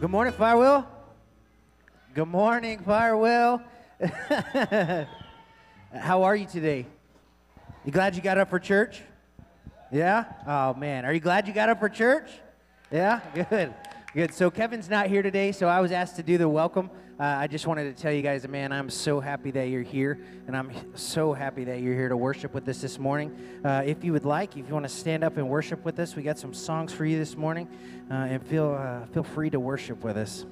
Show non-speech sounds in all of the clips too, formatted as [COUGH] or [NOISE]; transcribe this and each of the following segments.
Good morning, Firewheel. Good morning, Firewheel. [LAUGHS] How are you today? You glad you got up for church? Yeah? Oh, man. Are you glad you got up for church? Yeah? Good. Good. So Kevin's not here today, so I was asked to do the welcome. Uh, I just wanted to tell you guys, man, I'm so happy that you're here, and I'm so happy that you're here to worship with us this morning. Uh, if you would like, if you want to stand up and worship with us, we got some songs for you this morning, uh, and feel uh, feel free to worship with us.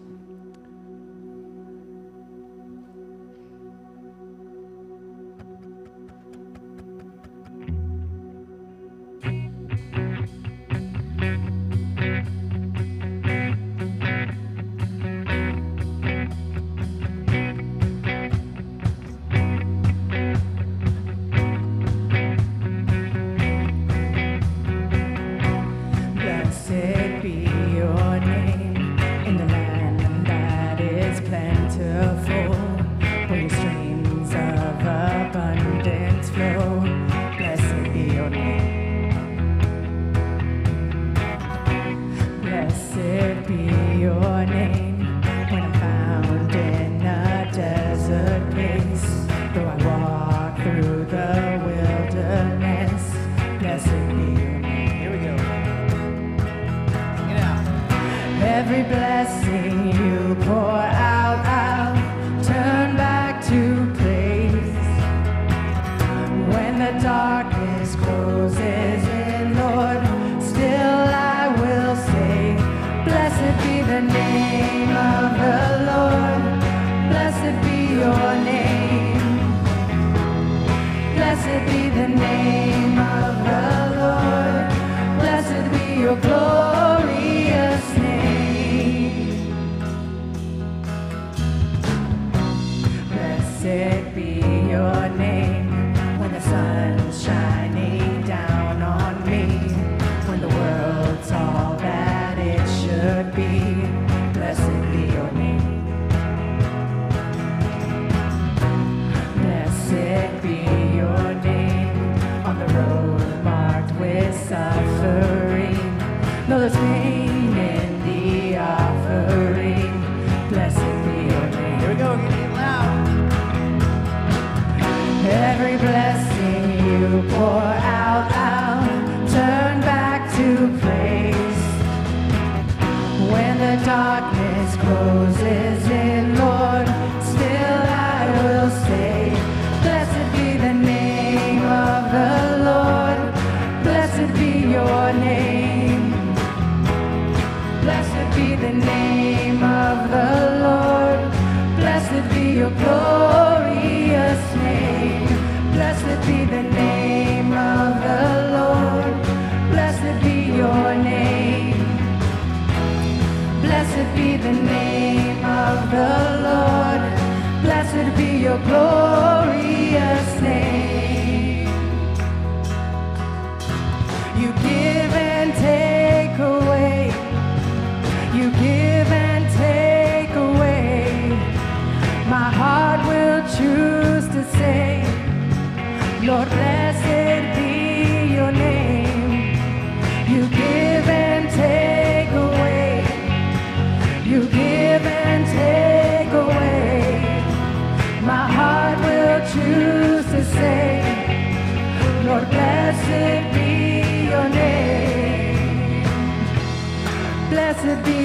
Though there's pain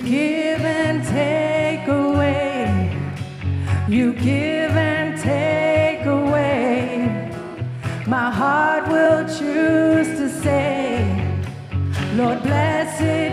Give and take away. You give and take away. My heart will choose to say, Lord, bless blessed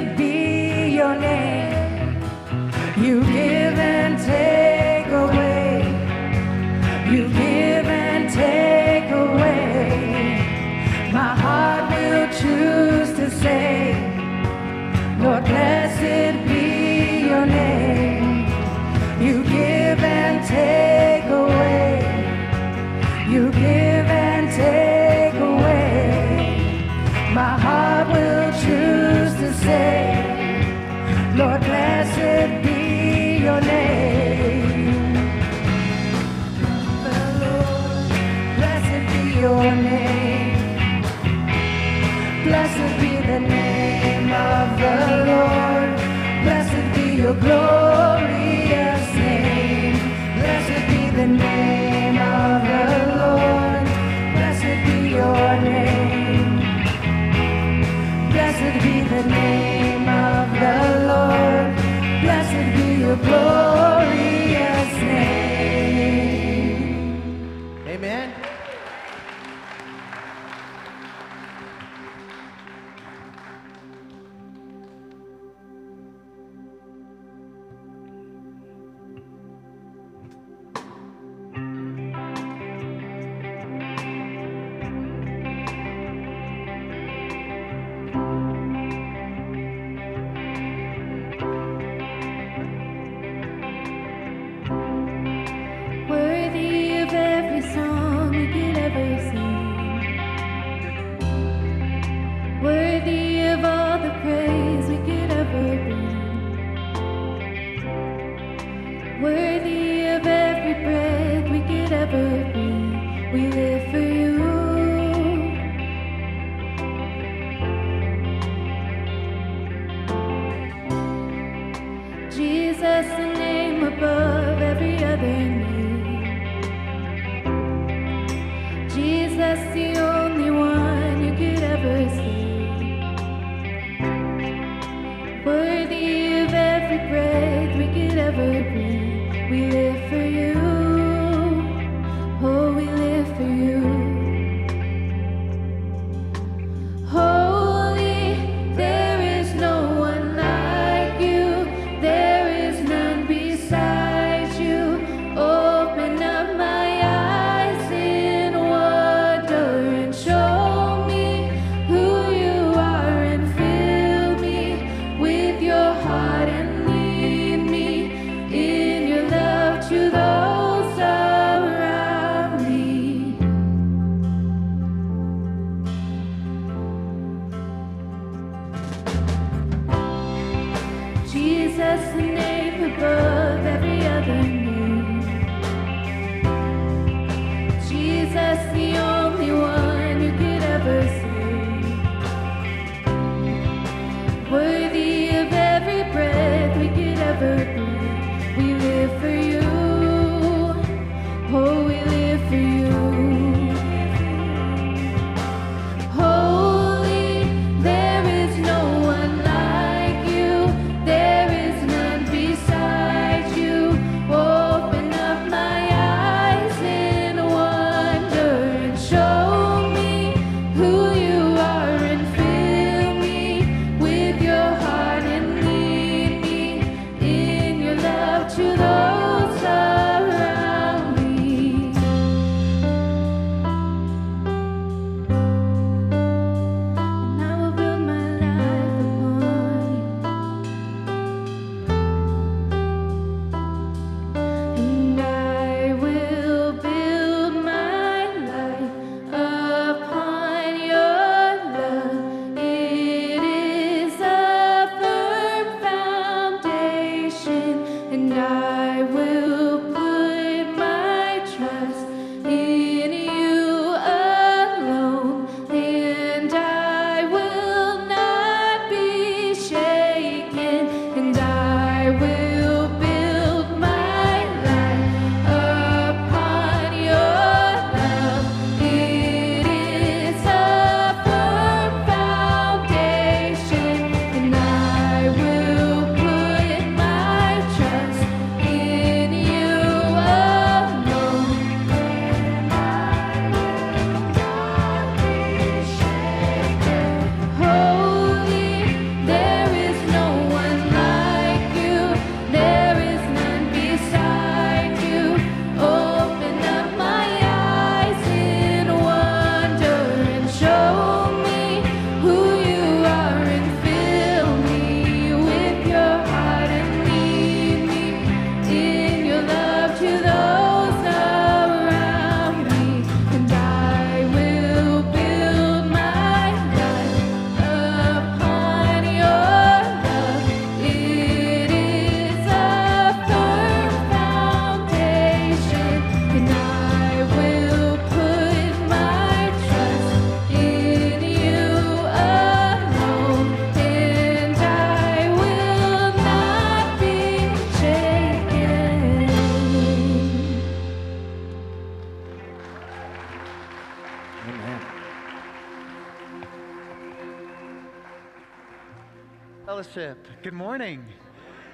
morning.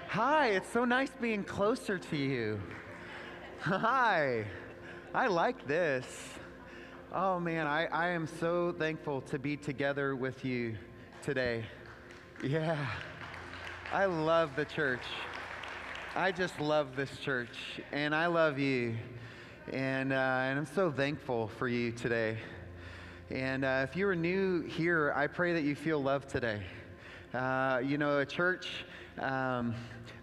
Hi, it's so nice being closer to you. Hi, I like this. Oh man, I, I am so thankful to be together with you today. Yeah, I love the church. I just love this church, and I love you. And, uh, and I'm so thankful for you today. And uh, if you are new here, I pray that you feel loved today. Uh, you know, a church um,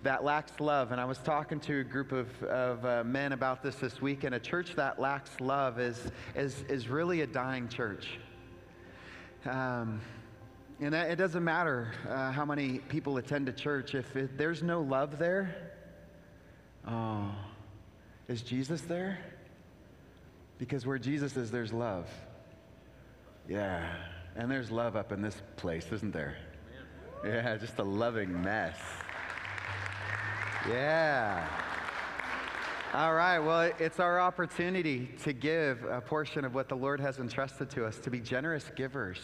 that lacks love, and I was talking to a group of, of uh, men about this this week, and a church that lacks love is, is, is really a dying church. Um, and that, it doesn't matter uh, how many people attend a church, if it, there's no love there, oh, is Jesus there? Because where Jesus is, there's love. Yeah, and there's love up in this place, isn't there? Yeah, just a loving mess. Yeah. All right, well, it's our opportunity to give a portion of what the Lord has entrusted to us, to be generous givers.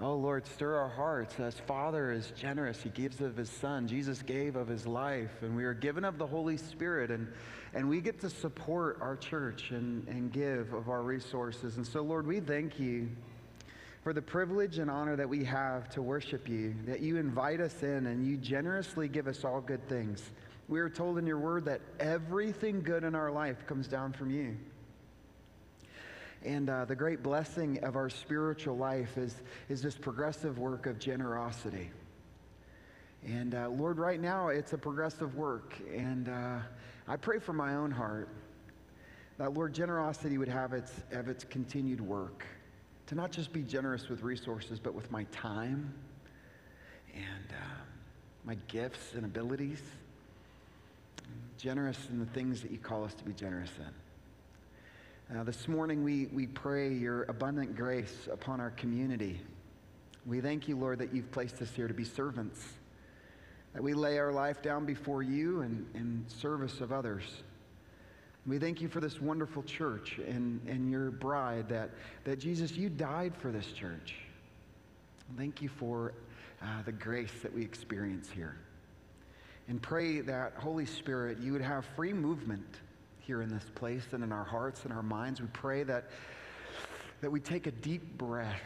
Oh, Lord, stir our hearts. As Father is generous, He gives of His Son. Jesus gave of His life, and we are given of the Holy Spirit, and, and we get to support our church and, and give of our resources. And so, Lord, we thank you for the privilege and honor that we have to worship you, that you invite us in and you generously give us all good things. We are told in your word that everything good in our life comes down from you. And uh, the great blessing of our spiritual life is, is this progressive work of generosity. And uh, Lord, right now it's a progressive work. And uh, I pray for my own heart that, Lord, generosity would have its, have its continued work to not just be generous with resources, but with my time and uh, my gifts and abilities. Generous in the things that you call us to be generous in. Uh, this morning, we, we pray your abundant grace upon our community. We thank you, Lord, that you've placed us here to be servants, that we lay our life down before you and in service of others. We thank you for this wonderful church and, and your bride that, that Jesus, you died for this church. Thank you for uh, the grace that we experience here. And pray that, Holy Spirit, you would have free movement here in this place and in our hearts and our minds. We pray that, that we take a deep breath.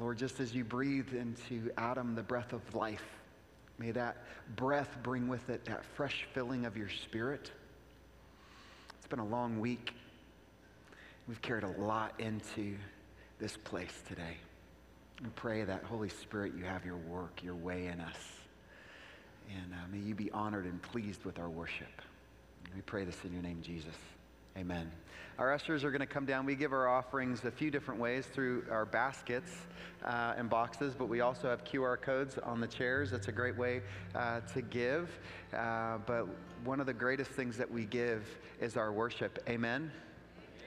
Lord, just as you breathed into Adam the breath of life, may that breath bring with it that fresh filling of your spirit. It's been a long week. We've carried a lot into this place today. We pray that, Holy Spirit, you have your work, your way in us. And uh, may you be honored and pleased with our worship. We pray this in your name, Jesus. Amen. Our ushers are going to come down. We give our offerings a few different ways through our baskets uh, and boxes, but we also have QR codes on the chairs. That's a great way uh, to give. Uh, but one of the greatest things that we give is our worship. Amen?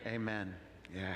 Amen. Yeah.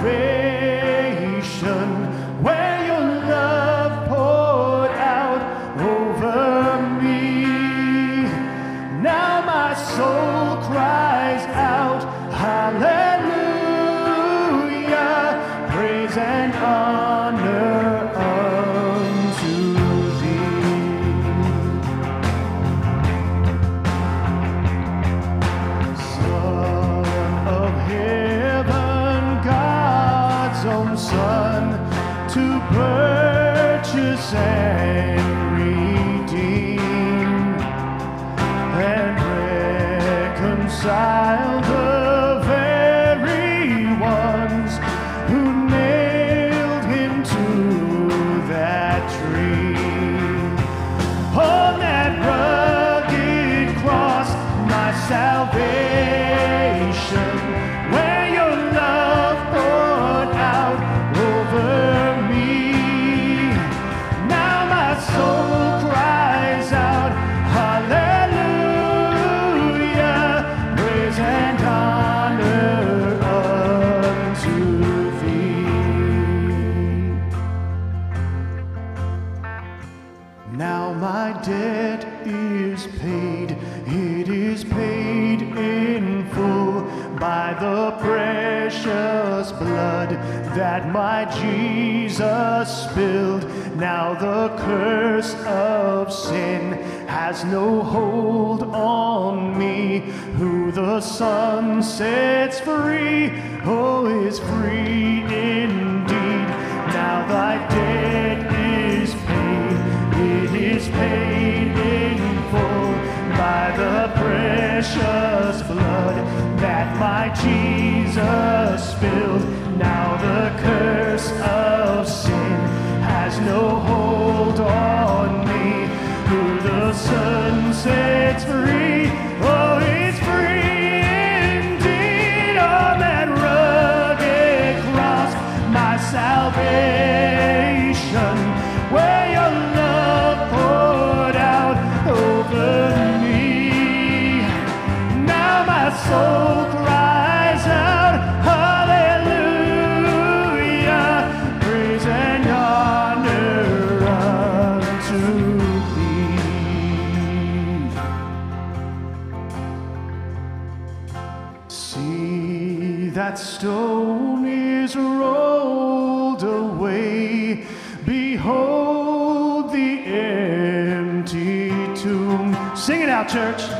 praise. fulfilled. Now the curse of sin has no hold on me. Who the Son sets free, oh, is free indeed. Now thy debt is paid, it is paid in full by the precious blood that my Jesus. way. church.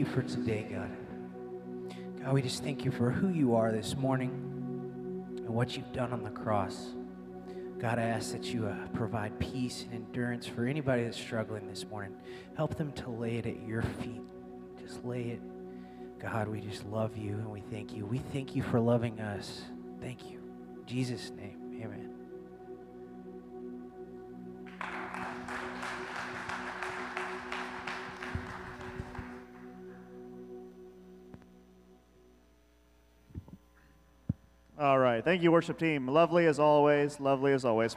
You for today, God. God, we just thank you for who you are this morning and what you've done on the cross. God, I ask that you uh, provide peace and endurance for anybody that's struggling this morning. Help them to lay it at your feet. Just lay it. God, we just love you and we thank you. We thank you for loving us. Thank you. In Jesus' name, amen. Right. Thank you, worship team. Lovely as always. Lovely as always.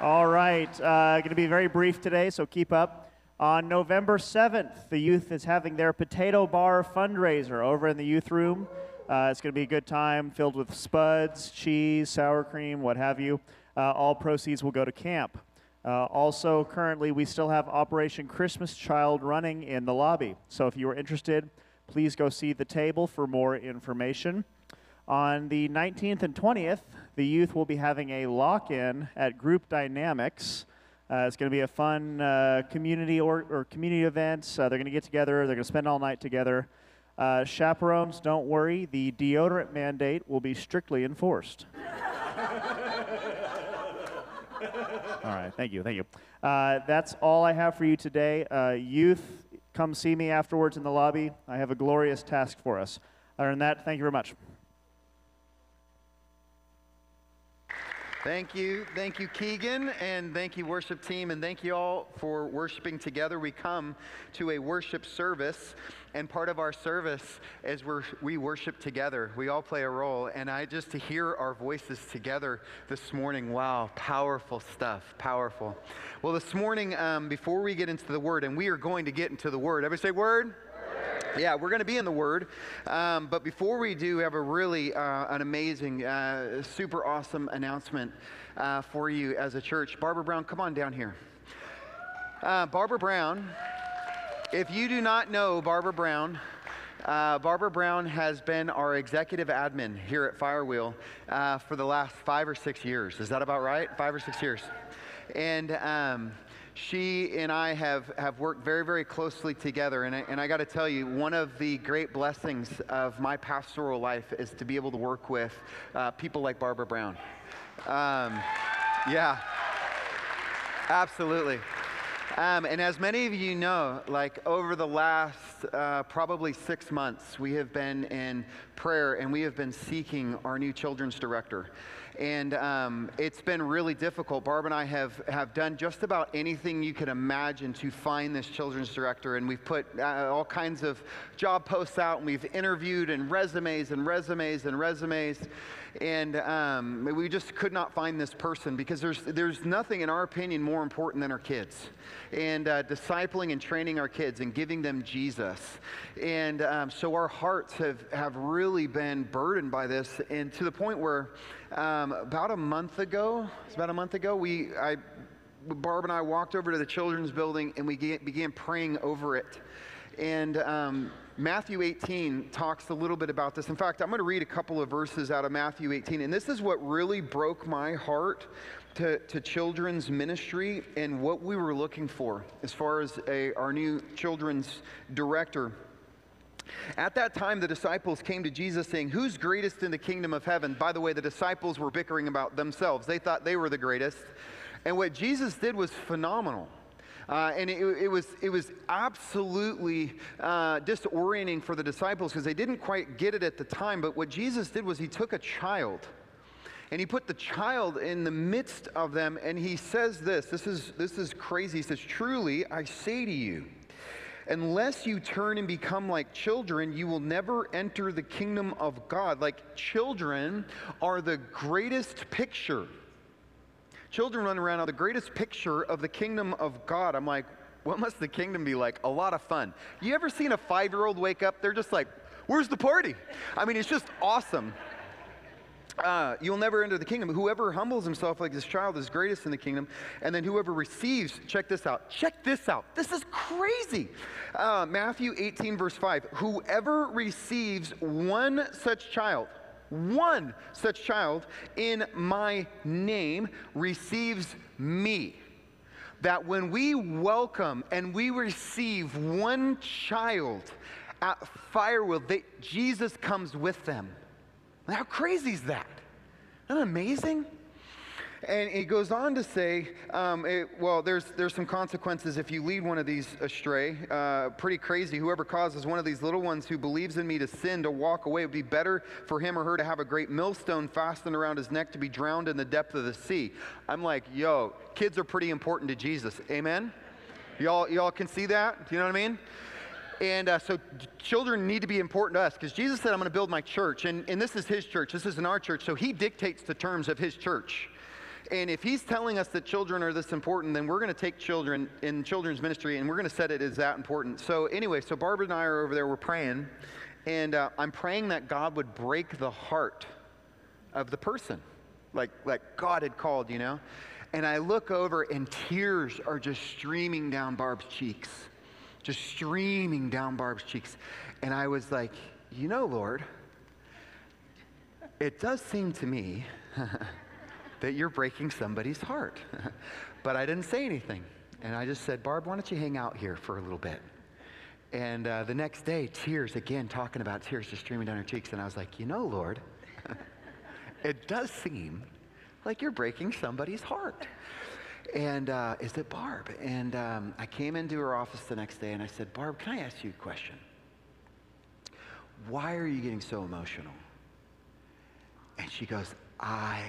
All right. Uh, going to be very brief today, so keep up. On November 7th, the youth is having their potato bar fundraiser over in the youth room. Uh, it's going to be a good time filled with spuds, cheese, sour cream, what have you. Uh, all proceeds will go to camp. Uh, also, currently, we still have Operation Christmas Child running in the lobby. So if you are interested, please go see the table for more information. On the 19th and 20th, the youth will be having a lock in at Group Dynamics. Uh, it's going to be a fun uh, community or, or community event. Uh, they're going to get together, they're going to spend all night together. Uh, chaperones, don't worry, the deodorant mandate will be strictly enforced. [LAUGHS] all right, thank you, thank you. Uh, that's all I have for you today. Uh, youth, come see me afterwards in the lobby. I have a glorious task for us. Other than that, thank you very much. Thank you. Thank you, Keegan. And thank you, worship team. And thank you all for worshiping together. We come to a worship service. And part of our service is we we worship together. We all play a role. And I just to hear our voices together this morning, wow, powerful stuff. Powerful. Well, this morning, um, before we get into the word, and we are going to get into the word. Everybody say word? Yeah, we're going to be in the Word. Um, but before we do, we have a really uh, an amazing, uh, super awesome announcement uh, for you as a church. Barbara Brown, come on down here. Uh, Barbara Brown, if you do not know Barbara Brown, uh, Barbara Brown has been our executive admin here at Firewheel uh, for the last five or six years. Is that about right? Five or six years. And um, she and I have, have worked very, very closely together. And I, and I got to tell you, one of the great blessings of my pastoral life is to be able to work with uh, people like Barbara Brown. Um, yeah, absolutely. Um, and as many of you know, like over the last uh, probably six months, we have been in prayer and we have been seeking our new children's director. And um, it's been really difficult. Barb and I have, have done just about anything you could imagine to find this children's director. And we've put uh, all kinds of job posts out, and we've interviewed, and resumes, and resumes, and resumes. And um, we just could not find this person because there's, there's nothing, in our opinion, more important than our kids. And uh, discipling and training our kids and giving them Jesus. And um, so our hearts have, have really been burdened by this, and to the point where um, about a month ago, it's about a month ago, we, I, Barb and I walked over to the children's building and we began praying over it. And um, Matthew 18 talks a little bit about this. In fact, I'm going to read a couple of verses out of Matthew 18. And this is what really broke my heart to, to children's ministry and what we were looking for as far as a, our new children's director. At that time, the disciples came to Jesus saying, Who's greatest in the kingdom of heaven? By the way, the disciples were bickering about themselves. They thought they were the greatest. And what Jesus did was phenomenal. Uh, and it, it, was, it was absolutely uh, disorienting for the disciples because they didn't quite get it at the time. But what Jesus did was he took a child and he put the child in the midst of them and he says this this is, this is crazy. He says, Truly, I say to you, unless you turn and become like children, you will never enter the kingdom of God. Like children are the greatest picture. Children run around are the greatest picture of the kingdom of God. I'm like, what must the kingdom be like? A lot of fun. You ever seen a five year old wake up? They're just like, where's the party? I mean, it's just awesome. Uh, you'll never enter the kingdom. Whoever humbles himself like this child is greatest in the kingdom. And then whoever receives, check this out. Check this out. This is crazy. Uh, Matthew 18, verse 5. Whoever receives one such child, one such child in my name receives me. That when we welcome and we receive one child at Firewheel, that Jesus comes with them. How crazy is that? Isn't that amazing? And it goes on to say, um, it, well, there's, there's some consequences if you lead one of these astray. Uh, pretty crazy. Whoever causes one of these little ones who believes in me to sin to walk away, it would be better for him or her to have a great millstone fastened around his neck to be drowned in the depth of the sea. I'm like, yo, kids are pretty important to Jesus. Amen? Y'all, y'all can see that? Do you know what I mean? And uh, so children need to be important to us because Jesus said, I'm going to build my church. And, and this is his church. This isn't our church. So he dictates the terms of his church. And if he's telling us that children are this important, then we're going to take children in children's ministry and we're going to set it as that important. So, anyway, so Barbara and I are over there, we're praying. And uh, I'm praying that God would break the heart of the person, like, like God had called, you know? And I look over and tears are just streaming down Barb's cheeks just streaming down Barb's cheeks. And I was like, you know, Lord, it does seem to me [LAUGHS] that you're breaking somebody's heart. [LAUGHS] but I didn't say anything. And I just said, Barb, why don't you hang out here for a little bit? And uh, the next day, tears again, talking about tears just streaming down her cheeks. And I was like, you know, Lord, [LAUGHS] it does seem like you're breaking somebody's heart. And uh, is it Barb? And um, I came into her office the next day and I said, Barb, can I ask you a question? Why are you getting so emotional? And she goes, I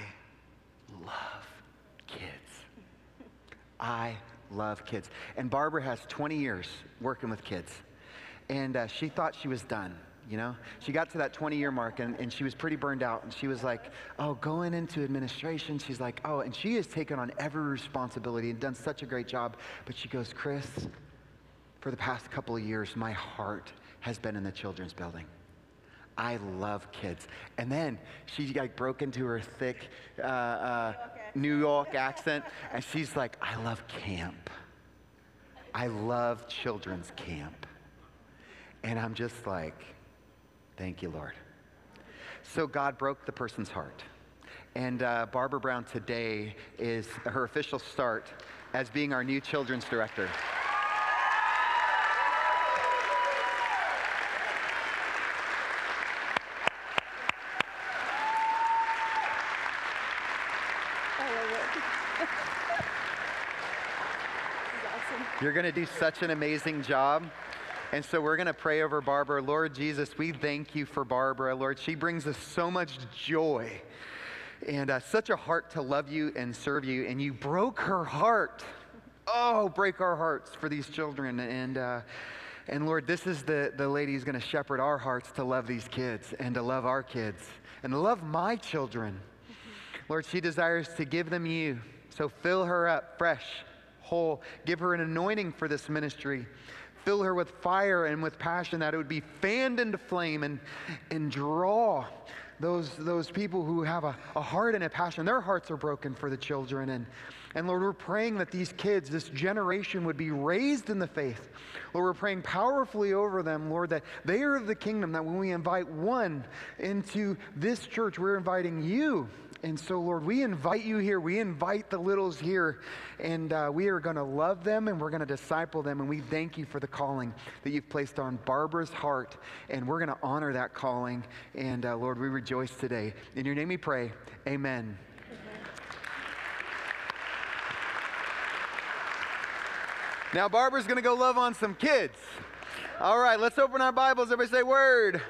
love kids. I love kids. And Barbara has 20 years working with kids. And uh, she thought she was done you know? She got to that 20 year mark and, and she was pretty burned out. And she was like, oh, going into administration, she's like, oh, and she has taken on every responsibility and done such a great job. But she goes, Chris, for the past couple of years, my heart has been in the children's building. I love kids. And then she like broke into her thick uh, uh, New York accent, and she's like, I love camp. I love children's camp. And I'm just like, thank you, Lord. So God broke the person's heart. And uh, Barbara Brown today is her official start as being our new children's director. [LAUGHS] You're going to do such an amazing job. And so we're going to pray over Barbara. Lord Jesus, we thank you for Barbara. Lord, she brings us so much joy and uh, such a heart to love you and serve you. And you broke her heart. Oh, break our hearts for these children. And, uh, and Lord, this is the, the lady who's going to shepherd our hearts to love these kids and to love our kids and to love my children. Lord, she desires to give them you. So fill her up fresh whole. Give her an anointing for this ministry. Fill her with fire and with passion that it would be fanned into flame and, and draw those, those people who have a, a heart and a passion. Their hearts are broken for the children. And, and Lord, we're praying that these kids, this generation, would be raised in the faith. Lord, we're praying powerfully over them, Lord, that they are of the kingdom, that when we invite one into this church, we're inviting you and so, Lord, we invite you here. We invite the littles here, and uh, we are going to love them and we're going to disciple them. And we thank you for the calling that you've placed on Barbara's heart, and we're going to honor that calling. And uh, Lord, we rejoice today. In your name we pray. Amen. Now, Barbara's going to go love on some kids. All right, let's open our Bibles. Everybody say, Word.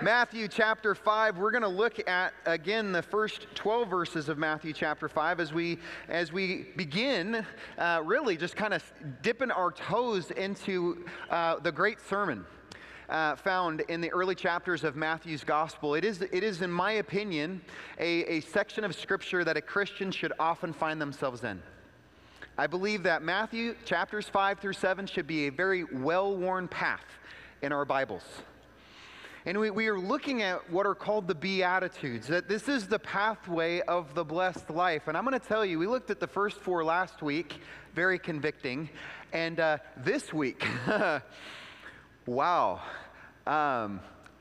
Matthew chapter 5. We're going to look at again the first 12 verses of Matthew chapter 5 as we as we begin uh, really just kind of dipping our toes into uh, the great sermon. Uh, found in the early chapters of Matthew's gospel. It is, it is in my opinion, a, a section of scripture that a Christian should often find themselves in. I believe that Matthew chapters 5 through 7 should be a very well worn path in our Bibles. And we, we are looking at what are called the Beatitudes, that this is the pathway of the blessed life. And I'm going to tell you, we looked at the first four last week, very convicting. And uh, this week, [LAUGHS] wow, um,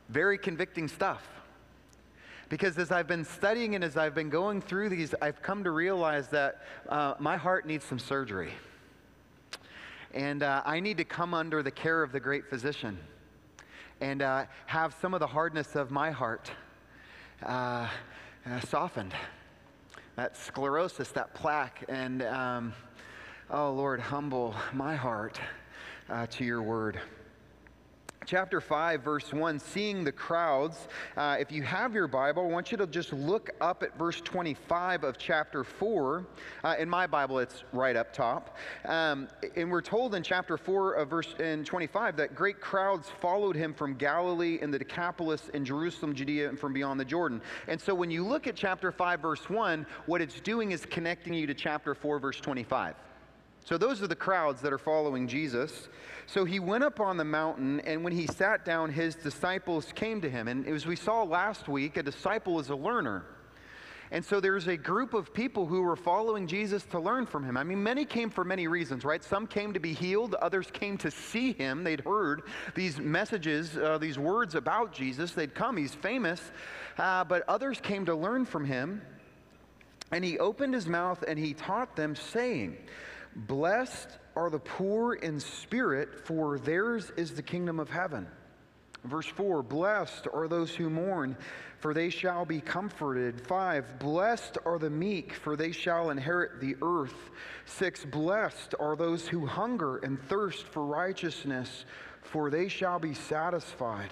very convicting stuff. Because as I've been studying and as I've been going through these, I've come to realize that uh, my heart needs some surgery. And uh, I need to come under the care of the great physician and uh, have some of the hardness of my heart uh, uh, softened. That sclerosis, that plaque, and um, oh Lord, humble my heart uh, to your word chapter 5, verse 1, seeing the crowds. Uh, if you have your Bible, I want you to just look up at verse 25 of chapter 4. Uh, in my Bible, it's right up top. Um, and we're told in chapter 4 of verse in 25 that great crowds followed him from Galilee and the Decapolis and Jerusalem, Judea, and from beyond the Jordan. And so when you look at chapter 5, verse 1, what it's doing is connecting you to chapter 4, verse 25. So those are the crowds that are following Jesus. So he went up on the mountain, and when he sat down, his disciples came to him. And as we saw last week, a disciple is a learner. And so there's a group of people who were following Jesus to learn from him. I mean, many came for many reasons, right? Some came to be healed, others came to see him. They'd heard these messages, uh, these words about Jesus. They'd come, he's famous. Uh, but others came to learn from him. And he opened his mouth and he taught them, saying, Blessed are the poor in spirit, for theirs is the kingdom of heaven. Verse 4 Blessed are those who mourn, for they shall be comforted. 5 Blessed are the meek, for they shall inherit the earth. 6 Blessed are those who hunger and thirst for righteousness, for they shall be satisfied.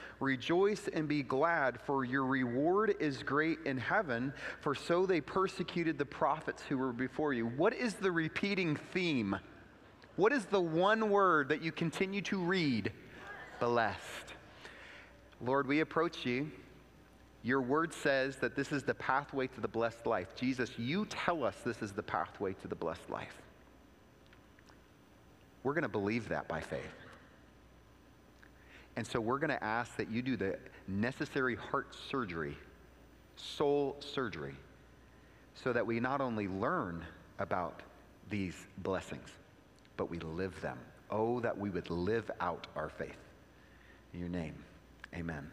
Rejoice and be glad, for your reward is great in heaven, for so they persecuted the prophets who were before you. What is the repeating theme? What is the one word that you continue to read? Blessed. Lord, we approach you. Your word says that this is the pathway to the blessed life. Jesus, you tell us this is the pathway to the blessed life. We're going to believe that by faith. And so we're going to ask that you do the necessary heart surgery, soul surgery, so that we not only learn about these blessings, but we live them. Oh, that we would live out our faith. In your name, amen.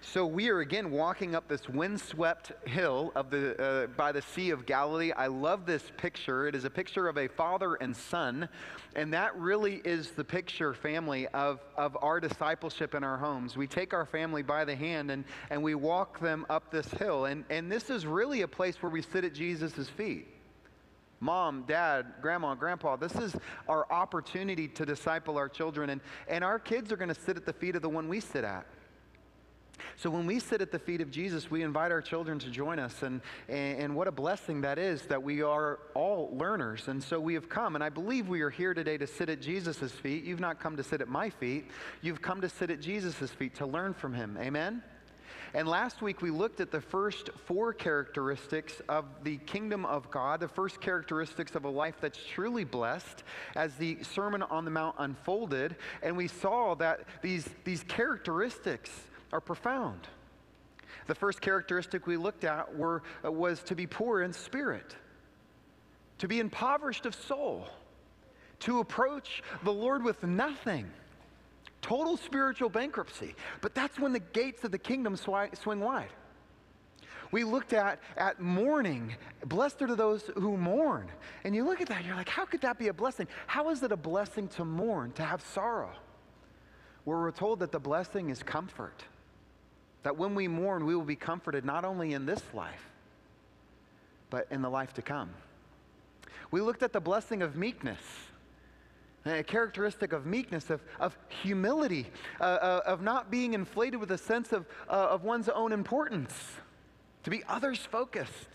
So we are again walking up this windswept hill of the, uh, by the Sea of Galilee. I love this picture. It is a picture of a father and son, and that really is the picture, family, of, of our discipleship in our homes. We take our family by the hand and, and we walk them up this hill, and, and this is really a place where we sit at Jesus' feet. Mom, dad, grandma, grandpa, this is our opportunity to disciple our children, and, and our kids are going to sit at the feet of the one we sit at. So when we sit at the feet of Jesus, we invite our children to join us. And, and, what a blessing that is that we are all learners. And so we have come, and I believe we are here today to sit at Jesus' feet. You've not come to sit at my feet, you've come to sit at Jesus' feet to learn from him. Amen? And last week we looked at the first four characteristics of the kingdom of God, the first characteristics of a life that's truly blessed as the Sermon on the Mount unfolded. And we saw that these, these characteristics are profound. The first characteristic we looked at were, uh, was to be poor in spirit, to be impoverished of soul, to approach the Lord with nothing. Total spiritual bankruptcy. But that's when the gates of the kingdom swi- swing wide. We looked at, at mourning. Blessed are those who mourn. And you look at that, you're like, how could that be a blessing? How is it a blessing to mourn, to have sorrow? Where we're told that the blessing is comfort. That when we mourn, we will be comforted not only in this life, but in the life to come. We looked at the blessing of meekness, a characteristic of meekness, of, of humility, uh, uh, of not being inflated with a sense of, uh, of one's own importance, to be others focused.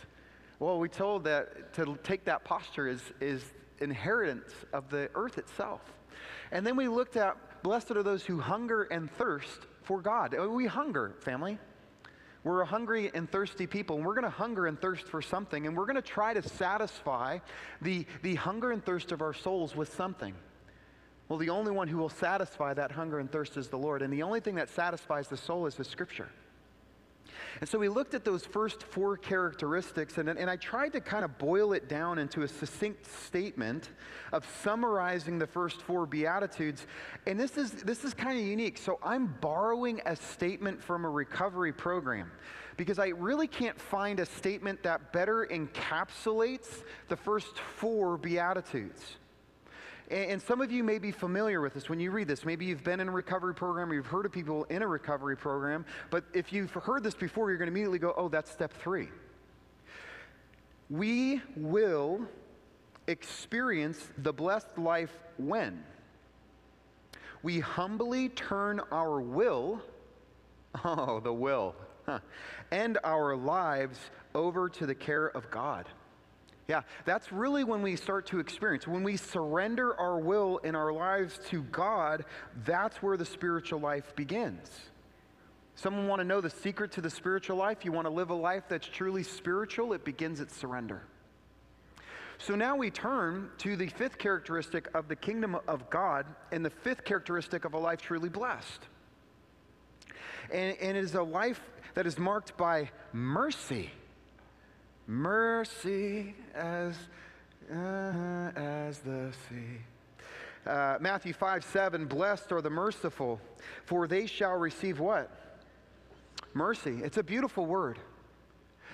Well, we told that to take that posture is, is inheritance of the earth itself. And then we looked at blessed are those who hunger and thirst for God. Uh, we hunger, family. We're a hungry and thirsty people, and we're going to hunger and thirst for something, and we're going to try to satisfy the, the hunger and thirst of our souls with something. Well, the only one who will satisfy that hunger and thirst is the Lord, and the only thing that satisfies the soul is the Scripture. And so we looked at those first four characteristics, and, and I tried to kind of boil it down into a succinct statement of summarizing the first four Beatitudes. And this is, this is kind of unique. So I'm borrowing a statement from a recovery program because I really can't find a statement that better encapsulates the first four Beatitudes. And, some of you may be familiar with this when you read this. Maybe you've been in a recovery program or you've heard of people in a recovery program. But if you've heard this before, you're going to immediately go, oh, that's step three. We will experience the blessed life when we humbly turn our will, [LAUGHS] oh, the will, huh, and our lives over to the care of God. Yeah, that's really when we start to experience. When we surrender our will and our lives to God, that's where the spiritual life begins. Someone want to know the secret to the spiritual life? You want to live a life that's truly spiritual? It begins at surrender. So now we turn to the fifth characteristic of the kingdom of God and the fifth characteristic of a life truly blessed. And, and it is a life that is marked by mercy mercy as, uh, as the sea. Uh, Matthew 5 7, blessed are the merciful, for they shall receive what? Mercy. It's a beautiful word.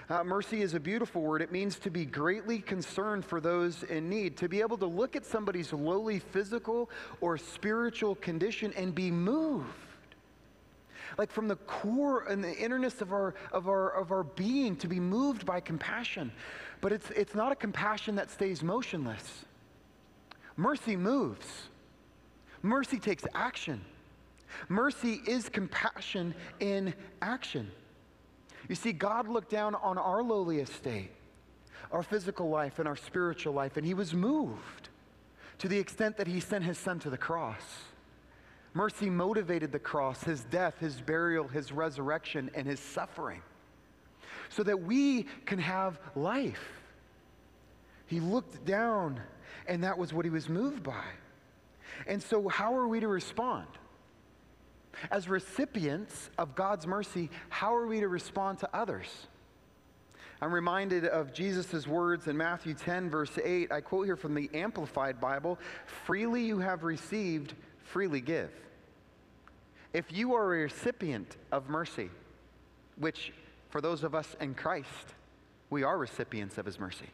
Uh, mercy is a beautiful word. It means to be greatly concerned for those in need, to be able to look at somebody's lowly physical or spiritual condition and be moved. Like from the core and the innerness of our, of our, of our being, to be moved by compassion. But it's, it's not a compassion that stays motionless. Mercy moves, mercy takes action. Mercy is compassion in action. You see, God looked down on our lowly estate, our physical life and our spiritual life, and he was moved to the extent that he sent his son to the cross. Mercy motivated the cross, his death, his burial, his resurrection, and his suffering, so that we can have life. He looked down, and that was what he was moved by. And so, how are we to respond? As recipients of God's mercy, how are we to respond to others? I'm reminded of Jesus' words in Matthew 10, verse 8. I quote here from the Amplified Bible Freely you have received, freely give. If you are a recipient of mercy, which for those of us in Christ, we are recipients of his mercy,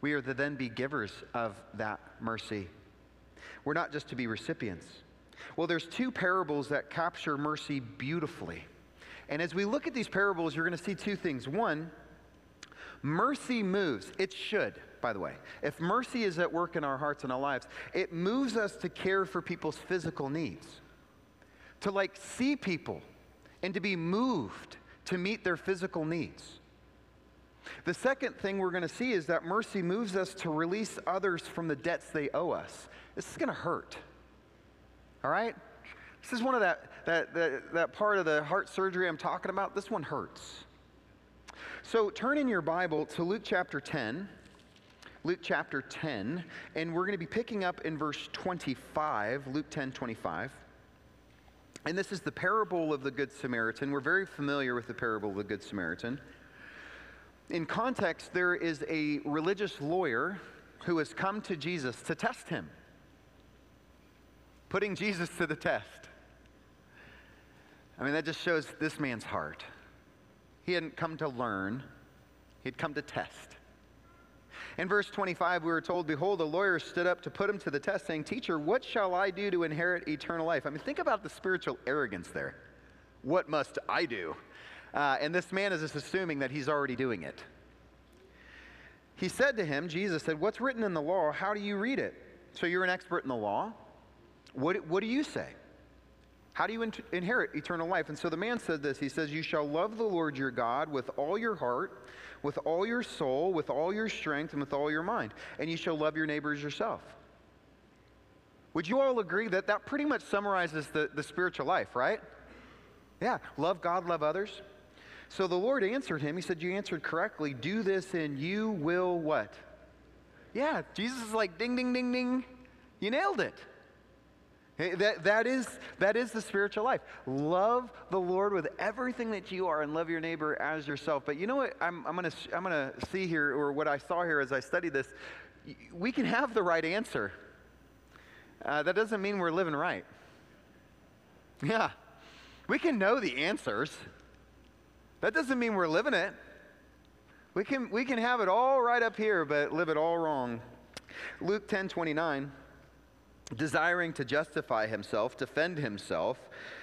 we are to then be givers of that mercy. We're not just to be recipients. Well, there's two parables that capture mercy beautifully. And as we look at these parables, you're going to see two things. One, mercy moves. It should, by the way. If mercy is at work in our hearts and our lives, it moves us to care for people's physical needs, to like see people and to be moved to meet their physical needs. The second thing we're going to see is that mercy moves us to release others from the debts they owe us. This is going to hurt. All right? This is one of that, that, that, that part of the heart surgery I'm talking about. This one hurts. So turn in your Bible to Luke chapter 10. Luke chapter 10, and we're going to be picking up in verse 25, Luke 10 25. And this is the parable of the Good Samaritan. We're very familiar with the parable of the Good Samaritan. In context, there is a religious lawyer who has come to Jesus to test him putting Jesus to the test. I mean, that just shows this man's heart. He hadn't come to learn, he'd come to test. In verse 25, we were told, Behold, the lawyer stood up to put him to the test, saying, Teacher, what shall I do to inherit eternal life? I mean, think about the spiritual arrogance there. What must I do? Uh, and this man is just assuming that he's already doing it. He said to him, Jesus said, What's written in the law? How do you read it? So you're an expert in the law. What, what do you say? How do you in- inherit eternal life? And so the man said this He says, You shall love the Lord your God with all your heart, with all your soul, with all your strength, and with all your mind. And you shall love your neighbors yourself. Would you all agree that that pretty much summarizes the, the spiritual life, right? Yeah, love God, love others. So the Lord answered him. He said, You answered correctly. Do this and you will what? Yeah, Jesus is like, ding, ding, ding, ding. You nailed it. That, that, is, that is the spiritual life. Love the Lord with everything that you are and love your neighbor as yourself. But you know what I'm, I'm going to I'm gonna see here, or what I saw here as I studied this? We can have the right answer. Uh, that doesn't mean we're living right. Yeah. We can know the answers. That doesn't mean we're living it. We can, we can have it all right up here, but live it all wrong. Luke 10 29 desiring to justify himself, defend himself,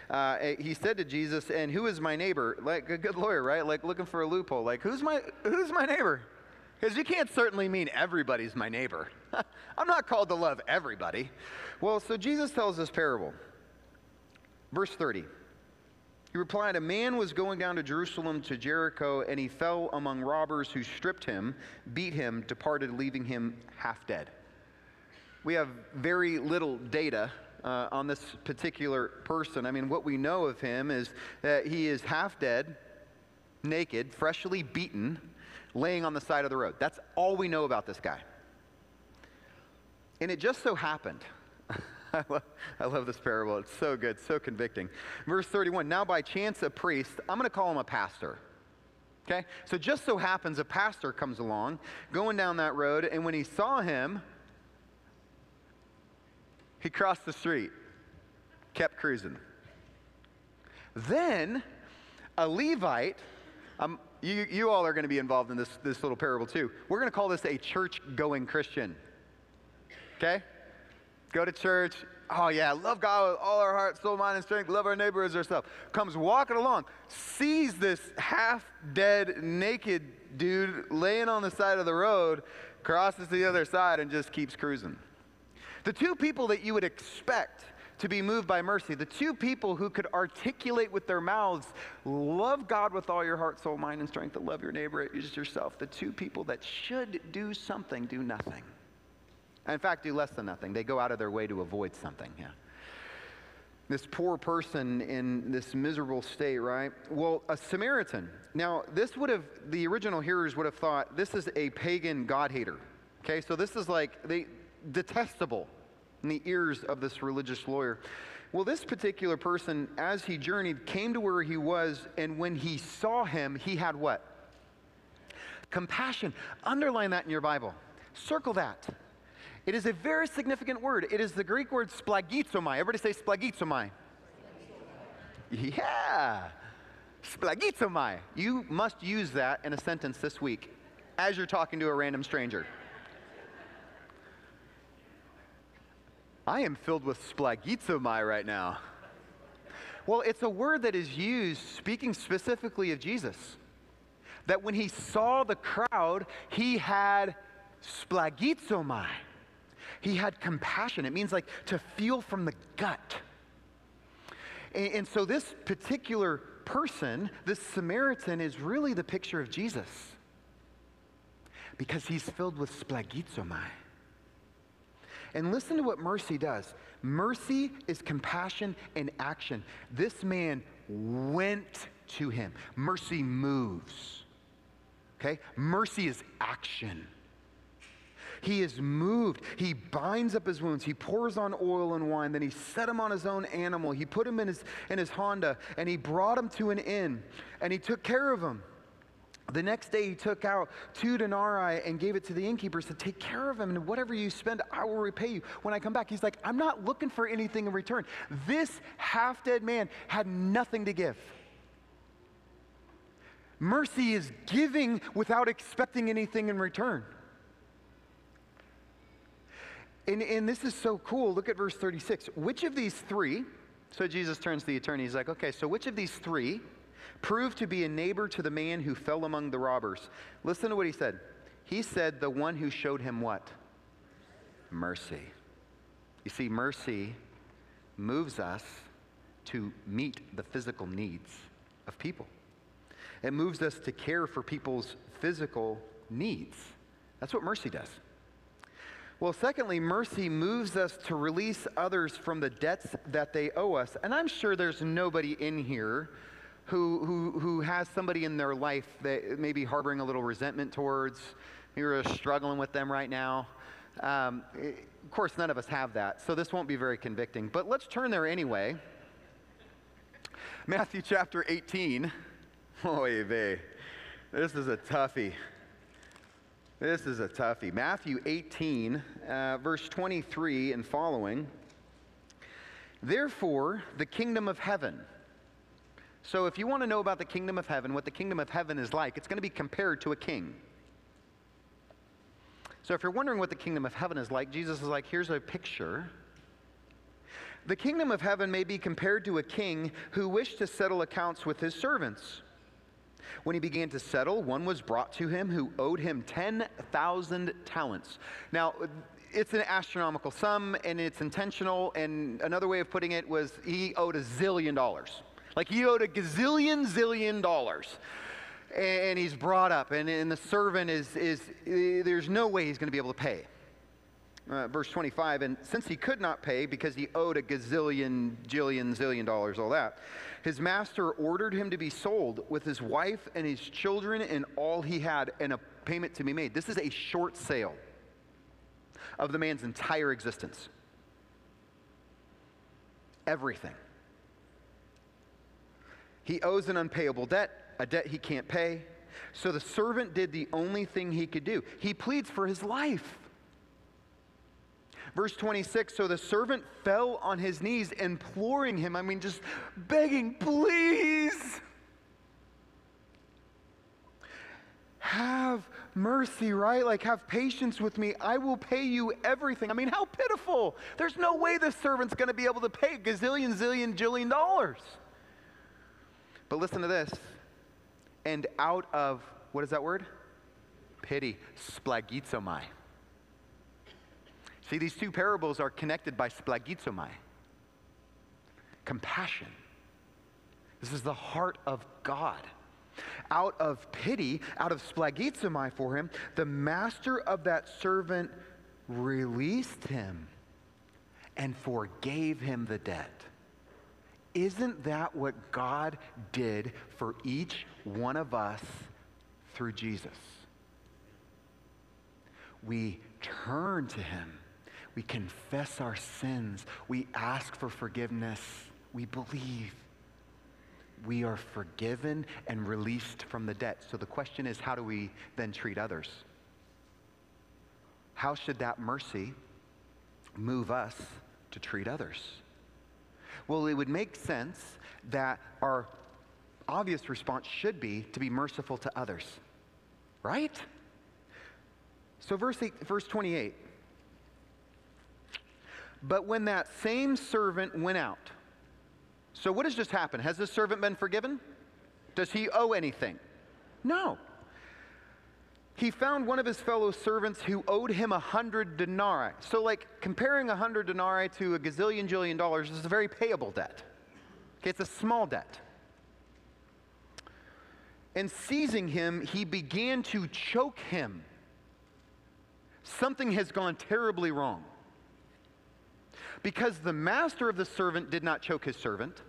uh, he said to Jesus, "And who is my neighbor?" Like a good lawyer, right? Like looking for a loophole. Like who's my who's my neighbor? Because you can't certainly mean everybody's my neighbor. [LAUGHS] I'm not called to love everybody. Well, so Jesus tells this parable. Verse 30. He replied, A man was going down to Jerusalem to Jericho, and he fell among robbers who stripped him, beat him, departed, leaving him half dead. We have very little data uh, on this particular person. I mean, what we know of him is that he is half dead, naked, freshly beaten, laying on the side of the road. That's all we know about this guy. And it just so happened. [LAUGHS] I, love, I love this parable. It's so good, so convicting. Verse 31 Now, by chance, a priest, I'm going to call him a pastor. Okay? So, just so happens a pastor comes along going down that road, and when he saw him, he crossed the street, kept cruising. Then a Levite Um, you, you all are going to be involved in this, this little parable too. We're going to call this a church going Christian. Okay? Go to church. Oh, yeah, love God with all our heart, soul, mind, and strength. Love our neighbor as ourselves. Comes walking along, sees this half dead, naked dude laying on the side of the road, crosses to the other side, and just keeps cruising. The two people that you would expect to be moved by mercy, the two people who could articulate with their mouths, love God with all your heart, soul, mind, and strength, to love your neighbor as yourself, the two people that should do something do nothing. In fact, do less than nothing. They go out of their way to avoid something. Yeah. This poor person in this miserable state, right? Well, a Samaritan. Now, this would have, the original hearers would have thought this is a pagan God hater. Okay, so this is like they detestable in the ears of this religious lawyer. Well, this particular person, as he journeyed, came to where he was, and when he saw him, he had what? Compassion. Underline that in your Bible. Circle that. It is a very significant word. It is the Greek word splanchnizomai. Everybody say splanchnizomai. Yeah. Splanchnizomai. You must use that in a sentence this week as you're talking to a random stranger. I am filled with splanchnizomai right now. Well, it's a word that is used speaking specifically of Jesus. That when he saw the crowd, he had splanchnizomai. He had compassion. It means like to feel from the gut. And, and, so this particular person, this Samaritan, is really the picture of Jesus because he's filled with splanchnizomai. And listen to what mercy does mercy is compassion in action. This man went to him. Mercy moves. Okay? Mercy is action. He is moved. He binds up his wounds. He pours on oil and wine. Then he set him on his own animal. He put him in his, in his Honda and he brought him to an inn and he took care of him. The next day, he took out two denarii and gave it to the innkeeper, said, Take care of him, and whatever you spend, I will repay you when I come back. He's like, I'm not looking for anything in return. This half dead man had nothing to give. Mercy is giving without expecting anything in return. And, and this is so cool. Look at verse 36. Which of these three, so Jesus turns to the attorney, he's like, okay, so which of these three proved to be a neighbor to the man who fell among the robbers? Listen to what he said. He said, the one who showed him what? Mercy. You see, mercy moves us to meet the physical needs of people. It moves us to care for people's physical needs. That's what mercy does. Well, secondly, mercy moves us to release others from the debts that they owe us. And I'm sure there's nobody in here who, who, who has somebody in their life that may be harboring a little resentment towards. You're struggling with them right now. Um, of course, none of us have that, so this won't be very convicting. But let's turn there anyway. Matthew chapter 18. Oy vey. This is a toughie. This is a toughie. Matthew 18, uh, verse 23 and following. Therefore, the kingdom of heaven. So, if you want to know about the kingdom of heaven, what the kingdom of heaven is like, it's going to be compared to a king. So, if you're wondering what the kingdom of heaven is like, Jesus is like, here's a picture. The kingdom of heaven may be compared to a king who wished to settle accounts with his servants. When he began to settle, one was brought to him who owed him 10,000 talents. Now, it's an astronomical sum and it's intentional. And another way of putting it was he owed a zillion dollars. Like he owed a gazillion zillion dollars. And he's brought up, and, and the servant is, is, there's no way he's going to be able to pay. Uh, verse 25, and since he could not pay because he owed a gazillion, jillion, zillion dollars, all that, his master ordered him to be sold with his wife and his children and all he had, and a payment to be made. This is a short sale of the man's entire existence. Everything. He owes an unpayable debt, a debt he can't pay. So the servant did the only thing he could do. He pleads for his life. Verse 26 So the servant fell on his knees, imploring him, I mean, just begging, please. have mercy, right? Like, have patience with me. I will pay you everything. I mean, how pitiful. There's no way this servant's going to be able to pay gazillion, zillion, jillion dollars. But listen to this. And out of, what is that word? Pity, splanchnizomai. See, these two parables are connected by splanchnizomai compassion. This is the heart of God. Out of pity, out of splanchnizomai for him, the master of that servant released him and forgave him the debt. Isn't that what God did for each one of us through Jesus? We turn to him. We confess our sins. We ask for forgiveness. We believe we are forgiven and released from the debt. So the question is how do we then treat others? How should that mercy move us to treat others? Well, it would make sense that our obvious response should be to be merciful to others, right? So, verse, eight, verse 28. But when that same servant went out, so, what has just happened? Has this servant been forgiven? Does he owe anything? No. He found one of his fellow servants who owed him a hundred denarii. So, like comparing a hundred denarii to a gazillion jillion dollars is a very payable debt. Okay, it's a small debt. And seizing him, he began to choke him. Something has gone terribly wrong. Because the master of the servant did not choke his servant,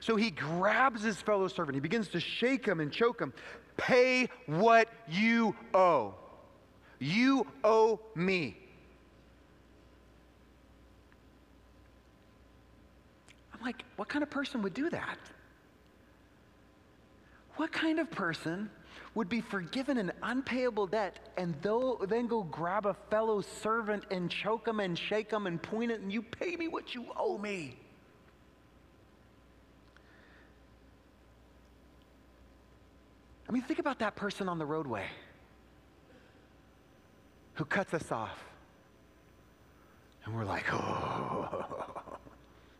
so he grabs his fellow servant. He begins to shake him and choke him. Pay what you owe. You owe me. I'm like, what kind of person would do that? What kind of person would be forgiven an unpayable debt and then go grab a fellow servant and choke him and shake him and point it and you pay me what you owe me? I mean, think about that person on the roadway who cuts us off. And we're like, oh,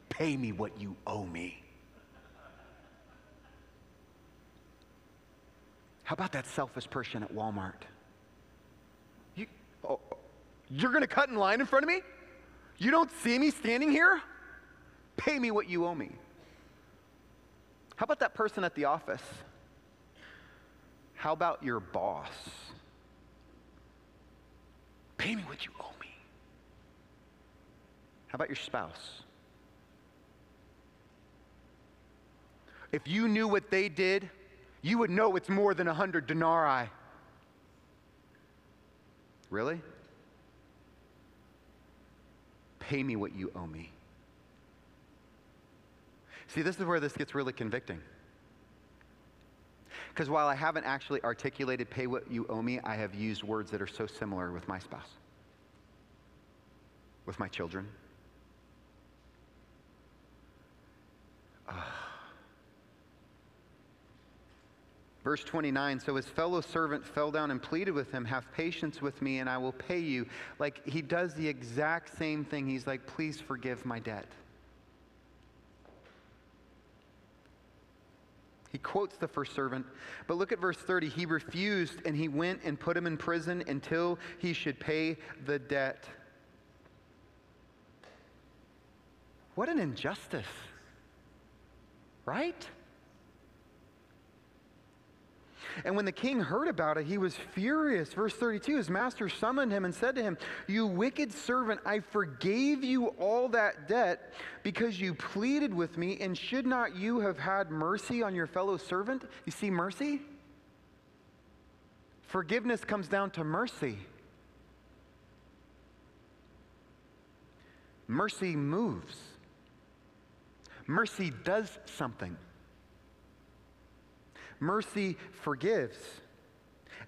pay me what you owe me. How about that selfish person at Walmart? You, oh, you're going to cut in line in front of me? You don't see me standing here? Pay me what you owe me. How about that person at the office? How about your boss? Pay me what you owe me. How about your spouse? If you knew what they did, you would know it's more than a hundred denarii. Really? Pay me what you owe me. See, this is where this gets really convicting. Because while I haven't actually articulated pay what you owe me, I have used words that are so similar with my spouse, with my children. Verse 29 So his fellow servant fell down and pleaded with him, Have patience with me, and I will pay you. Like he does the exact same thing. He's like, Please forgive my debt. He quotes the first servant. But look at verse 30. He refused and he went and put him in prison until he should pay the debt. What an injustice, right? And when the king heard about it, he was furious. Verse 32 His master summoned him and said to him, You wicked servant, I forgave you all that debt because you pleaded with me, and should not you have had mercy on your fellow servant? You see, mercy? Forgiveness comes down to mercy. Mercy moves. Mercy does something. Mercy forgives.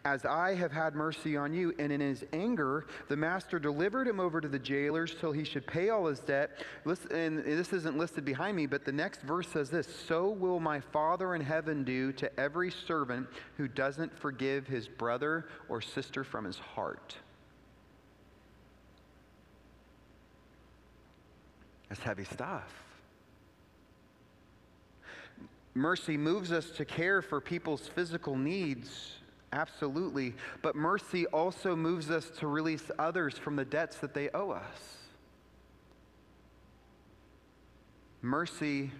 as I have had mercy on you. And in his anger, the master delivered him over to the jailers till he should pay all his debt. Listen, and this isn't listed behind me, but the next verse says this So will my Father in heaven do to every servant who doesn't forgive his brother or sister from his heart. That's heavy stuff. Mercy moves us to care for people's physical needs, absolutely. But mercy also moves us to release others from the debts that they owe us. Mercy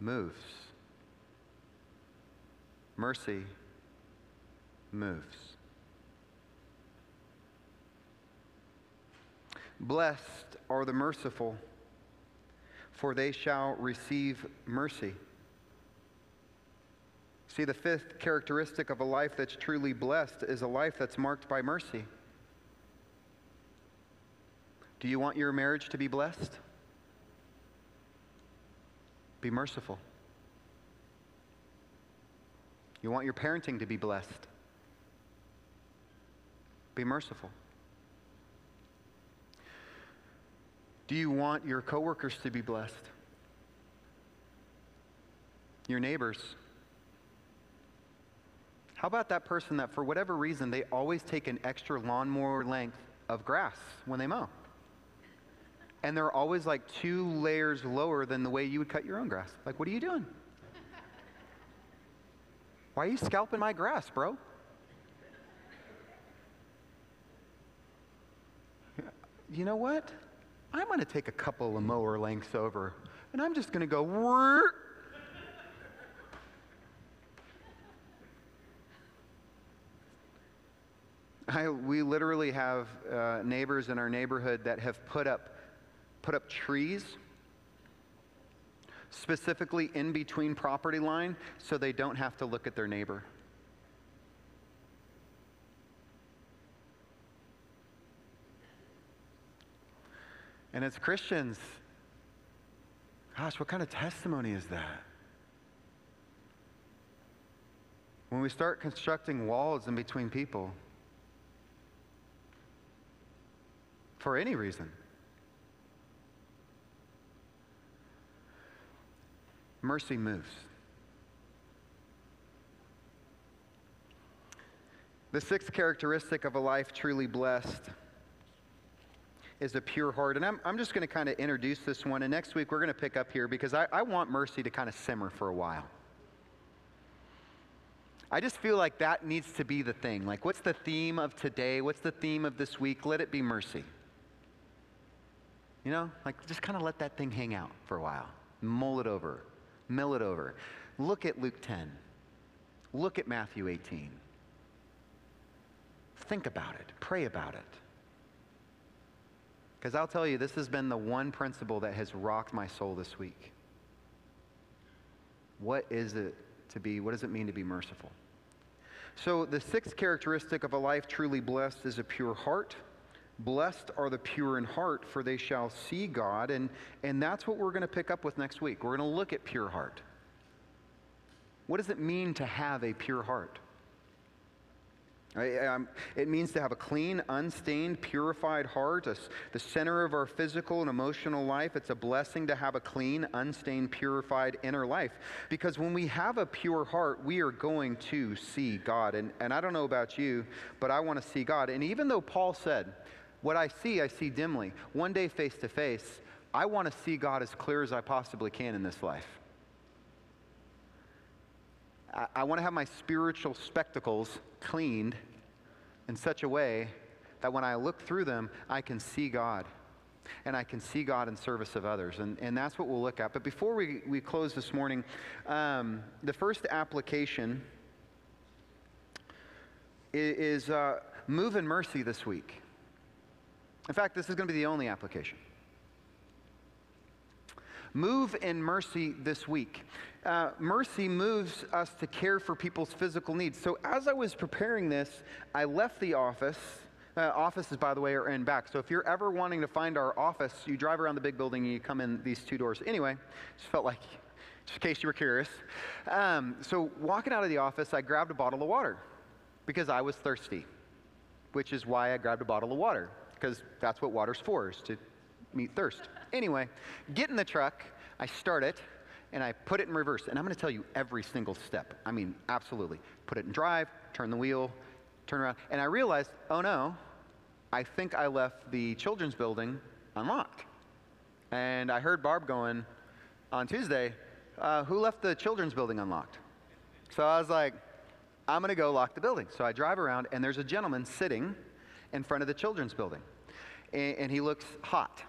moves. Mercy moves. Blessed are the merciful, for they shall receive mercy. See, the fifth characteristic of a life that's truly blessed is a life that's marked by mercy. Do you want your marriage to be blessed? Be merciful. You want your parenting to be blessed? Be merciful. Do you want your coworkers to be blessed? Your neighbors? How about that person that, for whatever reason, they always take an extra lawnmower length of grass when they mow? And they're always like two layers lower than the way you would cut your own grass. Like, what are you doing? Why are you scalping my grass, bro? You know what? I'm going to take a couple of mower lengths over and I'm just going to go. I, we literally have uh, neighbors in our neighborhood that have put up, put up trees specifically in between property line so they don't have to look at their neighbor. And as Christians, gosh, what kind of testimony is that? When we start constructing walls in between people, for any reason, mercy moves. The sixth characteristic of a life truly blessed is a pure heart. And I'm, I'm just going to kind of introduce this one. And next week we're going to pick up here because I, I want mercy to kind of simmer for a while. I just feel like that needs to be the thing. Like, what's the theme of today? What's the theme of this week? Let it be mercy. You know, like just kind of let that thing hang out for a while. Mull it over, mill it over. Look at Luke 10. Look at Matthew 18. Think about it, pray about it. Because I'll tell you, this has been the one principle that has rocked my soul this week. What is it to be, what does it mean to be merciful? So, the sixth characteristic of a life truly blessed is a pure heart. Blessed are the pure in heart, for they shall see God. And, and that's what we're going to pick up with next week. We're going to look at pure heart. What does it mean to have a pure heart? Um, it means to have a clean, unstained, purified heart, a, the center of our physical and emotional life. It's a blessing to have a clean, unstained, purified inner life. Because when we have a pure heart, we are going to see God. And, and I don't know about you, but I want to see God. And even though Paul said, What I see, I see dimly, one day face to face, I want to see God as clear as I possibly can in this life. I, I want to have my spiritual spectacles cleaned in such a way that when I look through them, I can see God. And I can see God in service of others. And, and that's what we'll look at. But before we, we close this morning, um, the first application is, uh, move in mercy this week. In fact, this is going to be the only application. Move in mercy this week. Uh, mercy moves us to care for people's physical needs. So as I was preparing this, I left the office. Uh, offices, by the way, are in back. So if you're ever wanting to find our office, you drive around the big building and you come in these two doors. Anyway, just felt like, just in case you were curious. Um, so walking out of the office, I grabbed a bottle of water. because I was thirsty, which is why I grabbed a bottle of water, because that's what water's for, is to meet thirst. Anyway, get in the truck, I start it, and I put it in reverse. And I'm going to tell you every single step. I mean, absolutely. Put it in drive, turn the wheel, turn around. And I realized, oh no, I think I left the children's building unlocked. And I heard Barb going on Tuesday, uh, who left the children's building unlocked? So I was like, I'm going to go lock the building. So I drive around, and there's a gentleman sitting in front of the children's building. And, and he looks hot.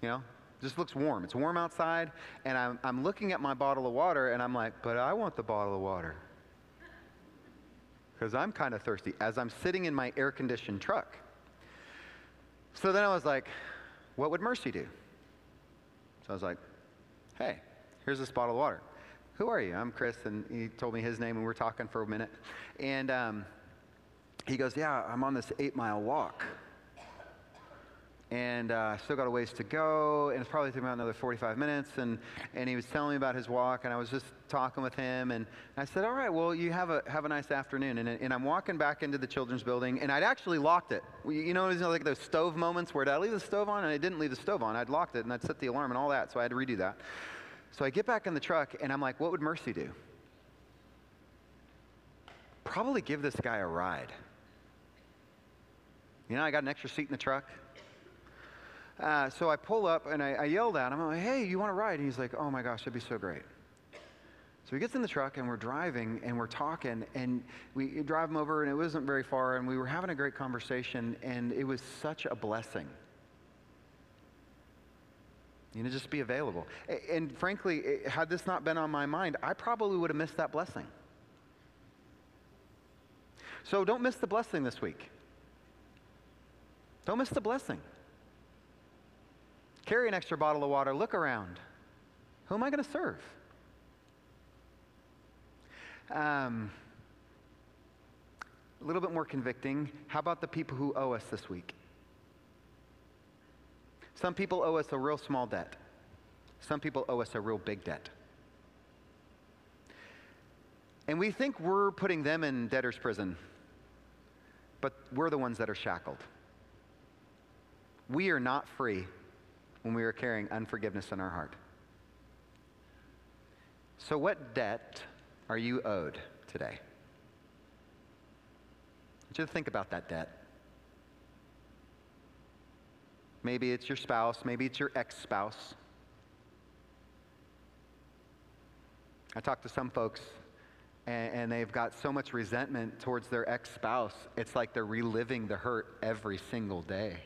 You know, just looks warm. It's warm outside, and I'm, I'm looking at my bottle of water, and I'm like, but I want the bottle of water. Because I'm kind of thirsty as I'm sitting in my air conditioned truck. So then I was like, what would Mercy do? So I was like, hey, here's this bottle of water. Who are you? I'm Chris, and he told me his name, and we were talking for a minute. And um, he goes, yeah, I'm on this eight mile walk and uh, still got a ways to go, and it's probably taking about another 45 minutes. And, and he was telling me about his walk, and I was just talking with him, and I said, "All right, well, you have a have a nice afternoon." And, and I'm walking back into the children's building, and I'd actually locked it. You know, it was like those stove moments where did I leave the stove on, and I didn't leave the stove on. I'd locked it, and I'd set the alarm and all that, so I had to redo that. So I get back in the truck, and I'm like, "What would Mercy do?" Probably give this guy a ride. You know, I got an extra seat in the truck. Uh, so I pull up and I, I yelled at him. I'm like, hey, you want to ride? And he's like, oh my gosh, that'd be so great. So he gets in the truck and we're driving and we're talking and we drive him over and it wasn't very far and we were having a great conversation and it was such a blessing. You know, just be available. And frankly, had this not been on my mind, I probably would have missed that blessing. So don't miss the blessing this week. Don't miss the blessing. Carry an extra bottle of water. Look around. Who am I going to serve? Um, a little bit more convicting. How about the people who owe us this week? Some people owe us a real small debt. Some people owe us a real big debt. And we think we're putting them in debtor's prison, but we're the ones that are shackled. We are not free when we are carrying unforgiveness in our heart. So, what debt are you owed today? I you think about that debt. Maybe it's your spouse, maybe it's your ex spouse. I talk to some folks, and, and, they've got so much resentment towards their ex spouse, it's like they're reliving the hurt every single day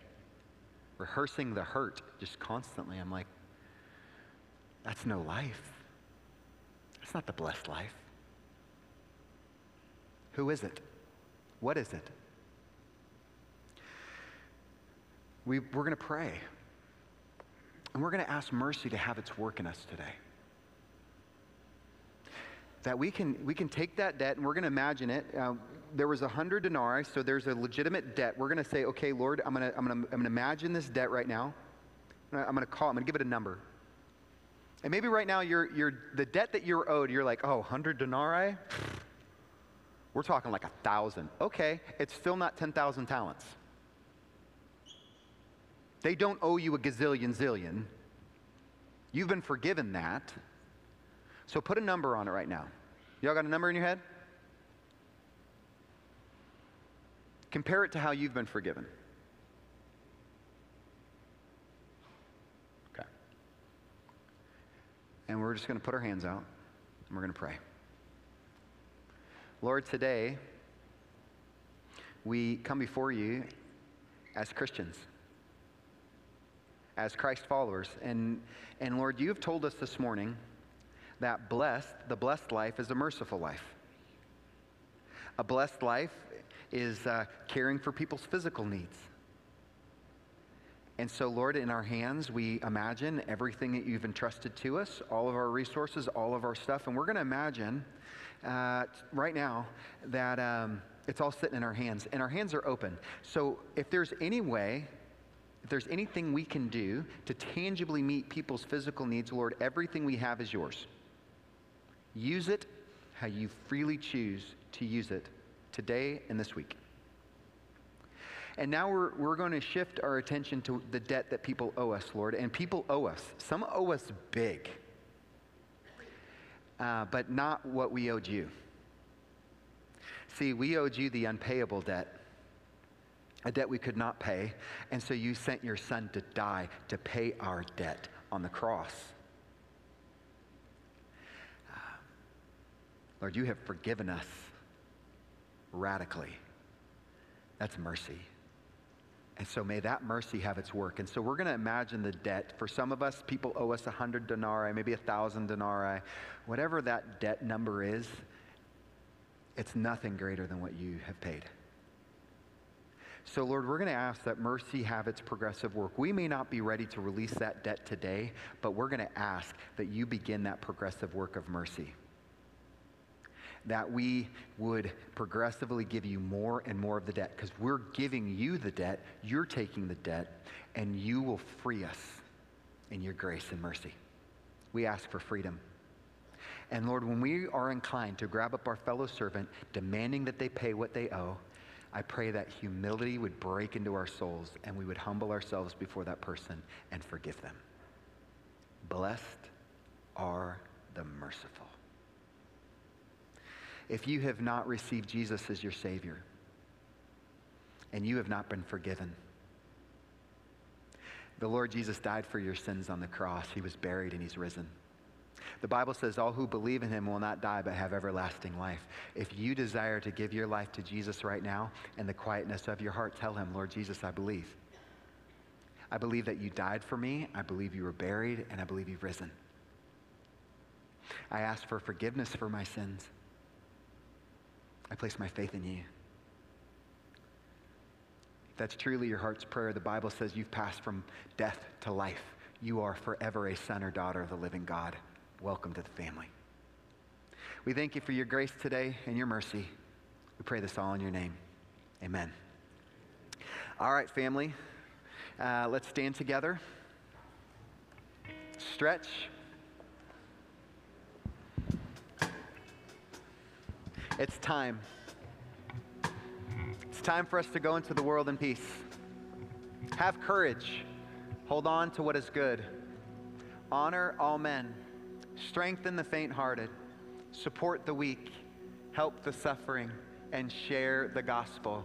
rehearsing the hurt just constantly. I'm like, that's no life. That's not the blessed life. Who is it? What is it? We, we're going to pray. And we're going to ask mercy to have its work in us today. That we can, we can take that debt and we're going to imagine it. Uh, there was a hundred denarii, so there's a legitimate debt. We're going to say, okay, Lord, I'm going to, I'm going to, I'm going to imagine this debt right now. I'm going to call, I'm going to give it a number. And maybe right now, you're, you're, the debt that you're owed, you're like, oh, 100 denarii? We're talking like a thousand. Okay, it's still not 10,000 talents. They don't owe you a gazillion zillion. You've been forgiven that. So put a number on it right now. Y'all got a number in your head? Compare it to how you've been forgiven. Okay. And we're just going to put our hands out and we're going to pray. Lord, today we come before you as Christians, as Christ followers. And, and Lord, you have told us this morning that blessed, the blessed life is a merciful life. A blessed life is uh, caring for people's physical needs. And so, Lord, in our hands, we imagine everything that you've entrusted to us, all of our resources, all of our stuff. And we're going to imagine uh, right now that um, it's all sitting in our hands, and our hands are open. So, if there's any way, if there's anything we can do to tangibly meet people's physical needs, Lord, everything we have is yours. Use it how you freely choose to use it today and this week. And now we're, we're going to shift our attention to the debt that people owe us, Lord. And people owe us. Some owe us big, uh, but not what we owed you. See, we owed you the unpayable debt, a debt we could not pay. And so you sent your son to die to pay our debt on the cross. Uh, Lord, you have forgiven us radically. That's mercy. And so may that mercy have its work. And so we're going to imagine the debt. For some of us, people owe us a 100 denarii, maybe a 1,000 denarii. Whatever that debt number is, it's nothing greater than what you have paid. So, Lord, we're going to ask that mercy have its progressive work. We may not be ready to release that debt today, but we're going to ask that you begin that progressive work of mercy that we would progressively give you more and more of the debt because we're giving you the debt, you're taking the debt, and you will free us in your grace and mercy. We ask for freedom. And Lord, when we are inclined to grab up our fellow servant, demanding that they pay what they owe, I pray that humility would break into our souls and we would humble ourselves before that person and forgive them. Blessed are the merciful if you have not received Jesus as your Savior and you have not been forgiven. The Lord Jesus died for your sins on the cross. He was buried and he's risen. The Bible says, All who believe in him will not die but have everlasting life. If you desire to give your life to Jesus right now, in the quietness of your heart, tell him, Lord Jesus, I believe. I believe that you died for me. I believe you were buried, and I believe you've risen. I ask for forgiveness for my sins. I place my faith in you. If that's truly your heart's prayer, the Bible says you've passed from death to life. You are forever a son or daughter of the living God. Welcome to the family. We thank you for your grace today and your mercy. We pray this all in your name. Amen. All right, family. Uh, let's stand together. Stretch. It's time. It's time for us to go into the world in peace. Have courage. Hold on to what is good. Honor all men. Strengthen the faint hearted. Support the weak. Help the suffering. And share the gospel.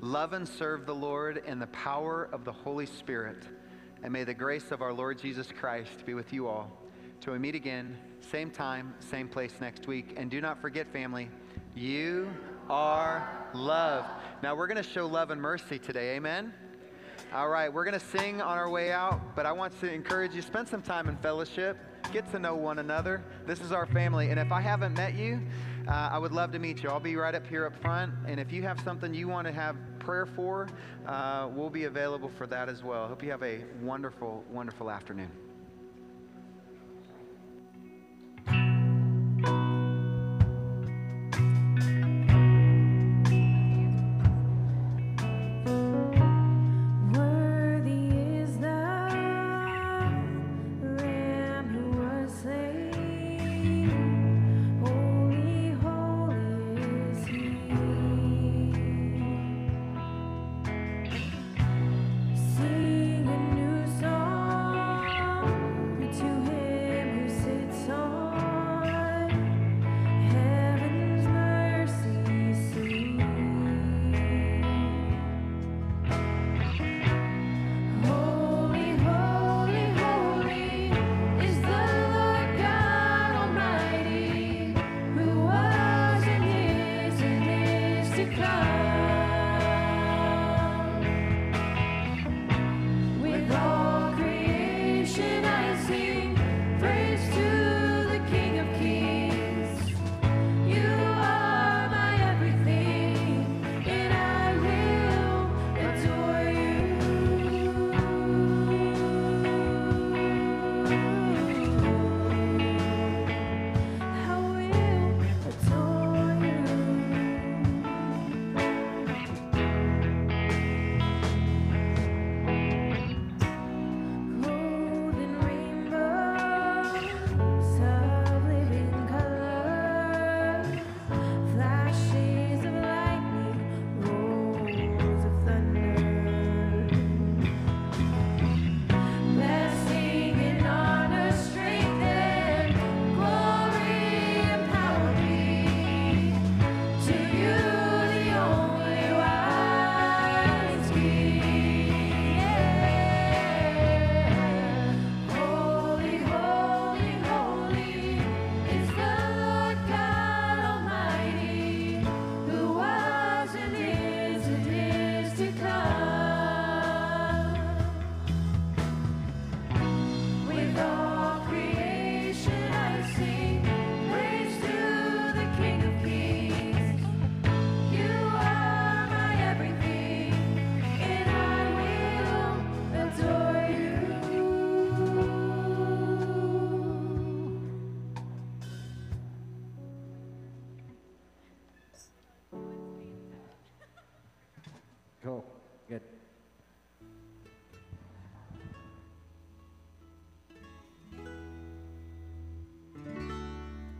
Love and serve the Lord in the power of the Holy Spirit. And may the grace of our Lord Jesus Christ be with you all. Till we meet again, same time, same place next week. And do not forget, family, you are loved. Now we're going to show love and mercy today. Amen. All right, we're going to sing on our way out, but I want to encourage you spend some time in fellowship, get to know one another. This is our family, and if I haven't met you, uh, I would love to meet you. I'll be right up here up front, and if you have something you want to have prayer for, uh, we'll be available for that as well. Hope you have a wonderful, wonderful afternoon.